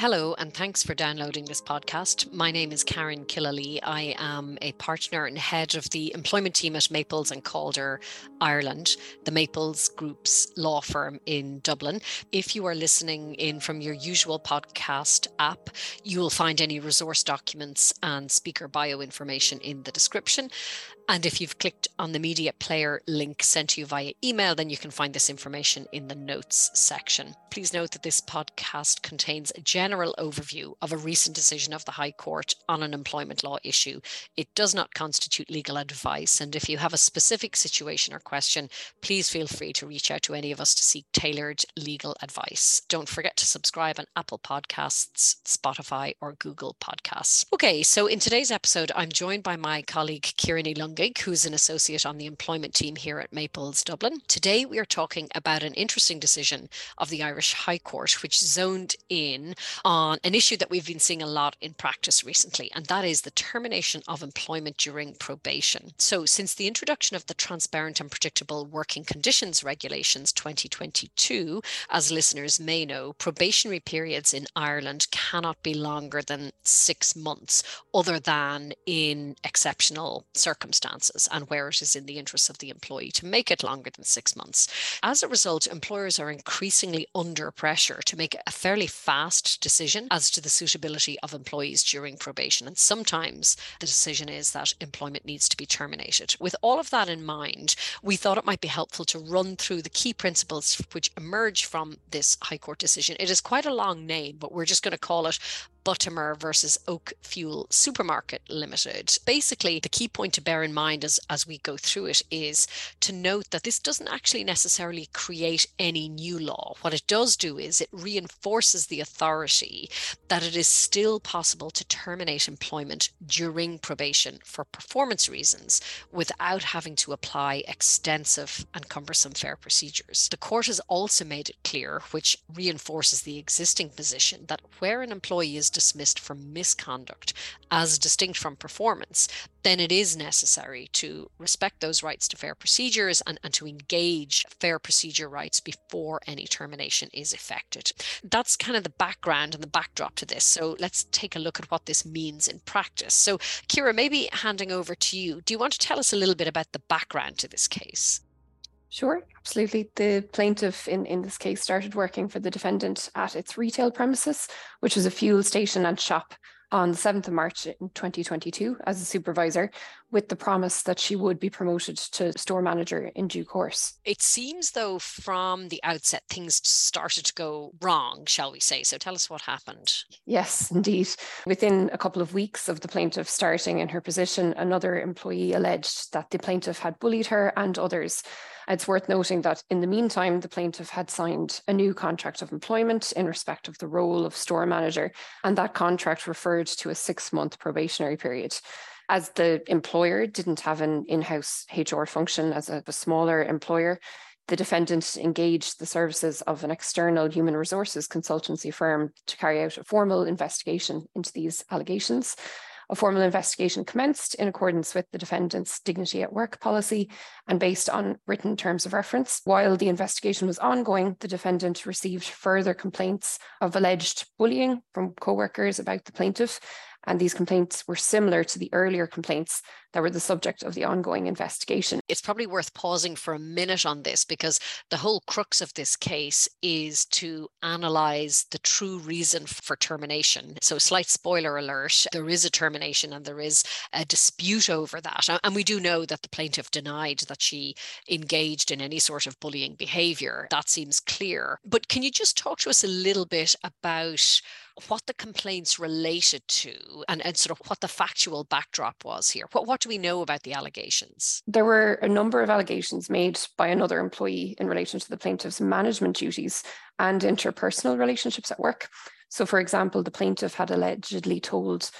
Hello, and thanks for downloading this podcast. My name is Karen Killalea. I am a partner and head of the employment team at Maples and Calder, Ireland, the Maples Group's law firm in Dublin. If you are listening in from your usual podcast app, you will find any resource documents and speaker bio information in the description. And if you've clicked on the media player link sent to you via email, then you can find this information in the notes section. Please note that this podcast contains a general overview of a recent decision of the High Court on an employment law issue. It does not constitute legal advice. And if you have a specific situation or question, please feel free to reach out to any of us to seek tailored legal advice. Don't forget to subscribe on Apple Podcasts, Spotify, or Google Podcasts. Okay, so in today's episode, I'm joined by my colleague Ciara Who's an associate on the employment team here at Maples Dublin. Today, we are talking about an interesting decision of the Irish High Court, which zoned in on an issue that we've been seeing a lot in practice recently, and that is the termination of employment during probation. So, since the introduction of the Transparent and Predictable Working Conditions Regulations 2022, as listeners may know, probationary periods in Ireland cannot be longer than six months, other than in exceptional circumstances circumstances and where it is in the interests of the employee to make it longer than six months. As a result, employers are increasingly under pressure to make a fairly fast decision as to the suitability of employees during probation. And sometimes the decision is that employment needs to be terminated. With all of that in mind, we thought it might be helpful to run through the key principles which emerge from this High Court decision. It is quite a long name, but we're just going to call it Buttimer versus Oak Fuel Supermarket Limited. Basically, the key point to bear in mind as, as we go through it is to note that this doesn't actually necessarily create any new law. What it does do is it reinforces the authority that it is still possible to terminate employment during probation for performance reasons without having to apply extensive and cumbersome fair procedures. The court has also made it clear, which reinforces the existing position, that where an employee is dismissed for misconduct as distinct from performance, then it is necessary to respect those rights to fair procedures and, and to engage fair procedure rights before any termination is effected. That's kind of the background and the backdrop to this. So let's take a look at what this means in practice. So, Ciara, maybe handing over to you, do you want to tell us a little bit about the background to this case? Sure, absolutely. The plaintiff in, in this case started working for the defendant at its retail premises, which was a fuel station and shop on the 7th of March in 2022 as a supervisor with the promise that she would be promoted to store manager in due course. It seems though from the outset things started to go wrong, shall we say. So tell us what happened. Yes, indeed. Within a couple of weeks of the plaintiff starting in her position, another employee alleged that the plaintiff had bullied her and others it's worth noting that in the meantime, the plaintiff had signed a new contract of employment in respect of the role of store manager, and that contract referred to a six month probationary period. As the employer didn't have an in house HR function as a, a smaller employer, the defendant engaged the services of an external human resources consultancy firm to carry out a formal investigation into these allegations. A formal investigation commenced in accordance with the defendant's dignity at work policy and based on written terms of reference. While the investigation was ongoing, the defendant received further complaints of alleged bullying from co workers about the plaintiff and these complaints were similar to the earlier complaints that were the subject of the ongoing investigation. It's probably worth pausing for a minute on this because the whole crux of this case is to analyze the true reason for termination. So, slight spoiler alert there is a termination and there is a dispute over that. And we do know that the plaintiff denied that she engaged in any sort of bullying behavior. That seems clear. But can you just talk to us a little bit about? What the complaints related to and, and sort of what the factual backdrop was here. What, what do we know about the allegations? There were a number of allegations made by another employee in relation to the plaintiff's management duties and interpersonal relationships at work. So, for example, the plaintiff had allegedly told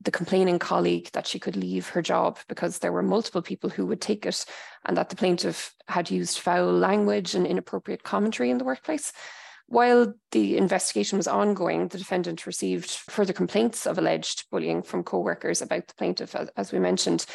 the complaining colleague that she could leave her job because there were multiple people who would take it, and that the plaintiff had used foul language and inappropriate commentary in the workplace. While the investigation was ongoing, the defendant received further complaints of alleged bullying from co workers about the plaintiff, as, as we mentioned.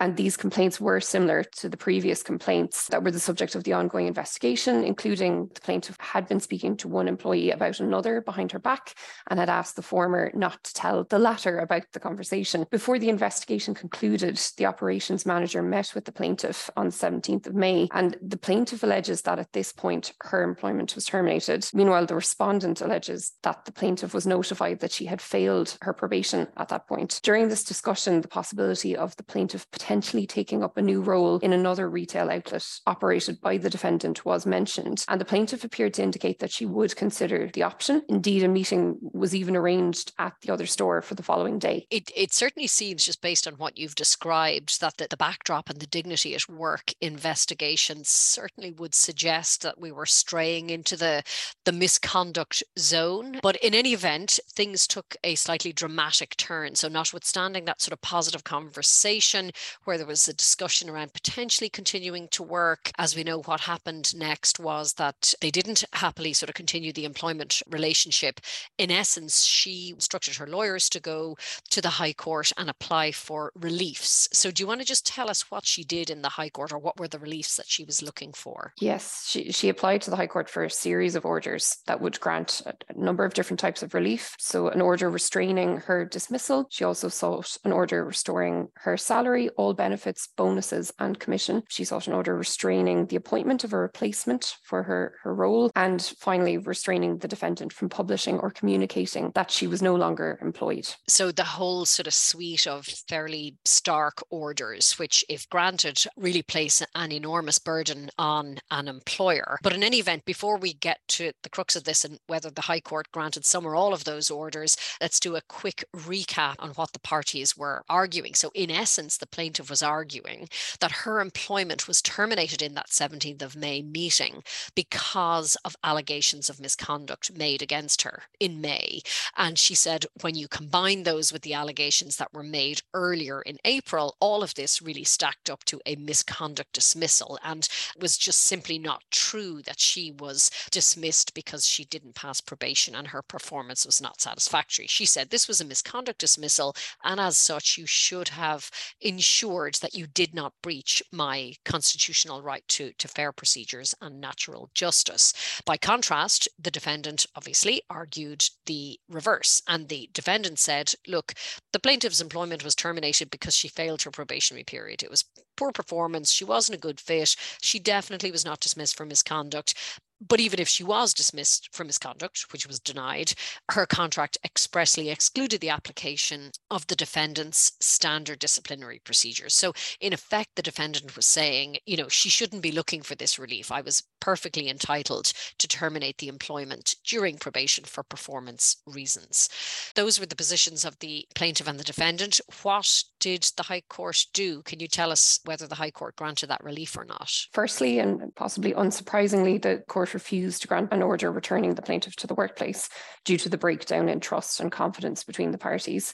And these complaints were similar to the previous complaints that were the subject of the ongoing investigation, including the plaintiff had been speaking to one employee about another behind her back and had asked the former not to tell the latter about the conversation. Before the investigation concluded, the operations manager met with the plaintiff on the 17th of May, and the plaintiff alleges that at this point her employment was terminated. Meanwhile, the respondent alleges that the plaintiff was notified that she had failed her probation at that point. During this discussion, the possibility of the plaintiff potentially taking up a new role in another retail outlet operated by the defendant was mentioned, and the plaintiff appeared to indicate that she would consider the option. Indeed, a meeting was even arranged at the other store for the following day. It, it certainly seems, just based on what you've described, that the, the backdrop and the dignity at work investigation certainly would suggest that we were straying into the, the misconduct zone. But in any event, things took a slightly dramatic turn. So, notwithstanding that sort of positive conversation where there was a discussion around potentially continuing to work, as we know, what happened next was that they didn't happily sort of continue the employment relationship. In essence, she instructed her lawyers to go to the High Court and apply for reliefs. So, do you want to just tell us what she did in the High Court or what were the reliefs that she was looking for? Yes, she, she applied to the High Court for a series of orders that would grant a, number of different types of relief. So, an order restraining her dismissal. She also sought an order restoring her salary, all benefits, bonuses, and commission. She sought an order restraining the appointment of a replacement for her, her role, and finally, restraining the defendant from publishing or communicating that she was no longer employed. So, the whole sort of suite of fairly stark orders, which, if granted, really place an enormous burden on an employer. But in any event, before we get to the crux of this and whether the High Court granted some or all of those orders, let's do a quick recap on what the parties were arguing. So, in essence, the plaintiff was arguing that her employment was terminated in that 17th of May meeting because of allegations of misconduct made against her in May. And she said, when you combine those with the allegations that were made earlier in April, all of this really stacked up to a misconduct dismissal and was just simply not true that she was dismissed because she didn't pass probation and her performance was not satisfactory. She said this was a misconduct dismissal, and as such, you should have ensured that you did not breach my constitutional right to, to fair procedures and natural justice. By contrast, the defendant obviously argued the reverse, and the defendant said, look, the plaintiff's employment was terminated because she failed her probationary period. It was poor performance. She wasn't a good fit. She definitely was not dismissed for misconduct. But even if she was dismissed for misconduct, which was denied, her contract expressly excluded the application of the defendant's standard disciplinary procedures. So, in effect, the defendant was saying, you know, she shouldn't be looking for this relief. I was perfectly entitled to terminate the employment during probation for performance reasons. Those were the positions of the plaintiff and the defendant. What did the High Court do? Can you tell us whether the High Court granted that relief or not? Firstly, and possibly unsurprisingly, the court refused to grant an order returning the plaintiff to the workplace due to the breakdown in trust and confidence between the parties.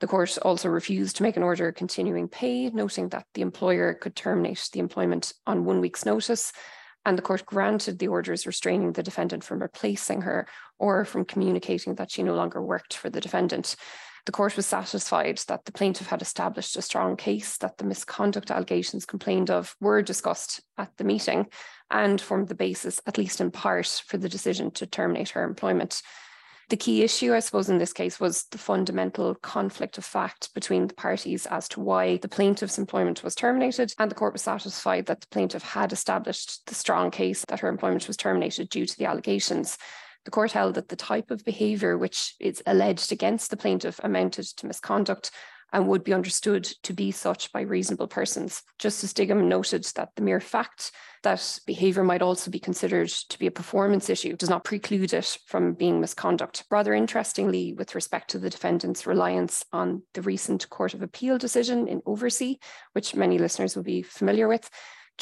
The court also refused to make an order continuing pay, noting that the employer could terminate the employment on one week's notice. And the court granted the orders restraining the defendant from replacing her or from communicating that she no longer worked for the defendant. The court was satisfied that the plaintiff had established a strong case that the misconduct allegations complained of were discussed at the meeting and formed the basis, at least in part, for the decision to terminate her employment. The key issue, I suppose, in this case was the fundamental conflict of fact between the parties as to why the plaintiff's employment was terminated. And the court was satisfied that the plaintiff had established the strong case that her employment was terminated due to the allegations. The court held that the type of behaviour which is alleged against the plaintiff amounted to misconduct and would be understood to be such by reasonable persons. Justice Dignam noted that the mere fact that behaviour might also be considered to be a performance issue does not preclude it from being misconduct. Rather interestingly, with respect to the defendant's reliance on the recent Court of Appeal decision in Over-C, which many listeners will be familiar with,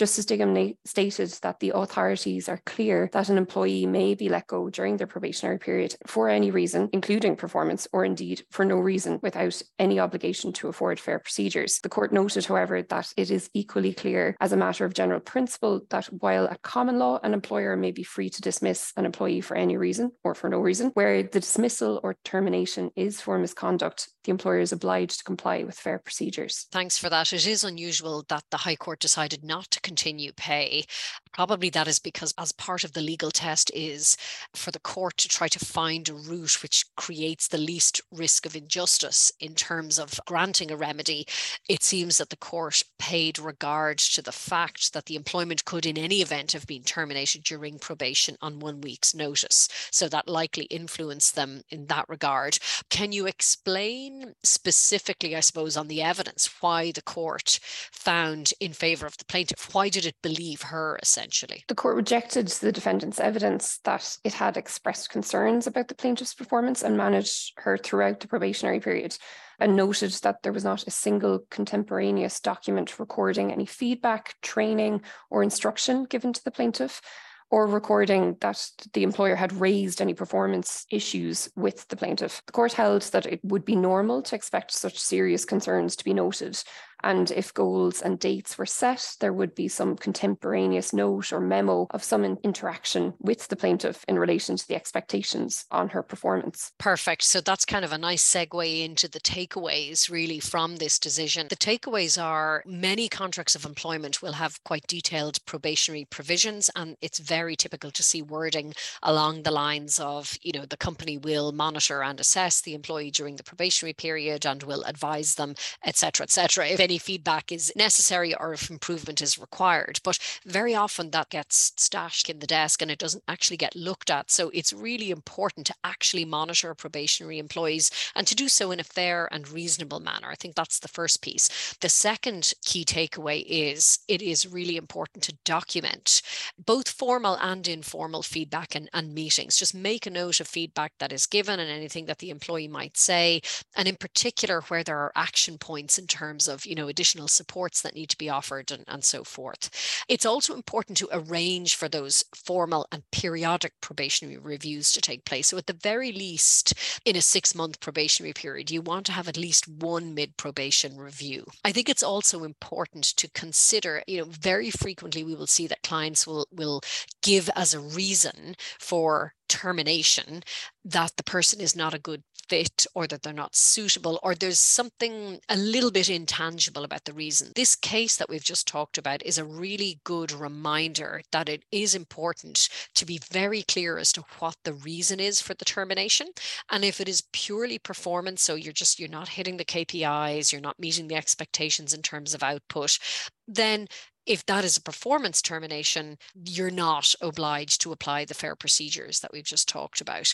Justice Dignam stated that the authorities are clear that an employee may be let go during their probationary period for any reason, including performance, or indeed for no reason without any obligation to afford fair procedures. The court noted, however, that it is equally clear as a matter of general principle that while at common law, an employer may be free to dismiss an employee for any reason or for no reason, where the dismissal or termination is for misconduct, the employer is obliged to comply with fair procedures. Thanks for that. It is unusual that the High Court decided not to continue pay. Probably that is because, as part of the legal test, is for the court to try to find a route which creates the least risk of injustice in terms of granting a remedy. It seems that the court paid regard to the fact that the employment could, in any event, have been terminated during probation on one week's notice. So that likely influenced them in that regard. Can you explain specifically, I suppose, on the evidence why the court found in favour of the plaintiff? Why did it believe her essentially? The court rejected the defendant's evidence that it had expressed concerns about the plaintiff's performance and managed her throughout the probationary period and noted that there was not a single contemporaneous document recording any feedback, training, or instruction given to the plaintiff or recording that the employer had raised any performance issues with the plaintiff. The court held that it would be normal to expect such serious concerns to be noted and if goals and dates were set, there would be some contemporaneous note or memo of some interaction with the plaintiff in relation to the expectations on her performance. Perfect. So that's kind of a nice segue into the takeaways really from this decision. The takeaways are many contracts of employment will have quite detailed probationary provisions, and it's very typical to see wording along the lines of, you know, the company will monitor and assess the employee during the probationary period and will advise them, etc., etc. If any feedback is necessary or if improvement is required. But very often that gets stashed in the desk and it doesn't actually get looked at. So it's really important to actually monitor probationary employees and to do so in a fair and reasonable manner. I think that's the first piece. The second key takeaway is it is really important to document both formal and informal feedback and, and meetings. Just make a note of feedback that is given and anything that the employee might say. And in particular, where there are action points in terms of, you know, know, additional supports that need to be offered and, and so forth. It's also important to arrange for those formal and periodic probationary reviews to take place. So at the very least, in a six month probationary period, you want to have at least one mid probation review. I think it's also important to consider, you know, very frequently we will see that clients will will give as a reason for termination that the person is not a good fit or that they're not suitable or there's something a little bit intangible about the reason. This case that we've just talked about is a really good reminder that it is important to be very clear as to what the reason is for the termination. And if it is purely performance, so you're just you're not hitting the KPIs, you're not meeting the expectations in terms of output, then if that is a performance termination, you're not obliged to apply the fair procedures that we've just talked about.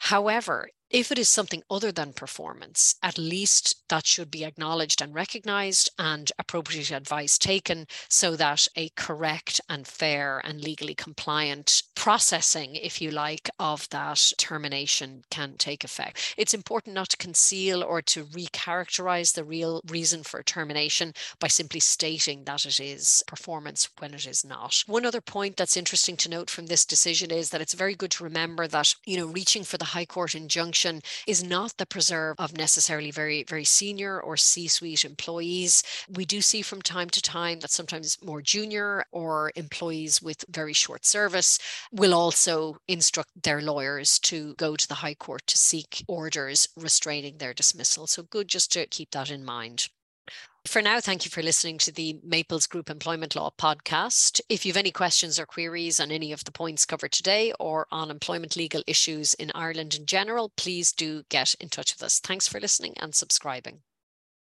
However, if it is something other than performance, at least that should be acknowledged and recognized and appropriate advice taken so that a correct and fair and legally compliant processing, if you like, of that termination can take effect. It's important not to conceal or to recharacterize the real reason for termination by simply stating that it is performance when it is not. One other point that's interesting to note from this decision is that it's very good to remember that, you know, reaching for the High Court injunction function is not the preserve of necessarily very, very senior or C suite employees. We do see from time to time that sometimes more junior or employees with very short service will also instruct their lawyers to go to the High Court to seek orders restraining their dismissal. So, good just to keep that in mind. For now, thank you for listening to the Maples Group Employment Law podcast. If you have any questions or queries on any of the points covered today or on employment legal issues in Ireland in general, please do get in touch with us. Thanks for listening and subscribing.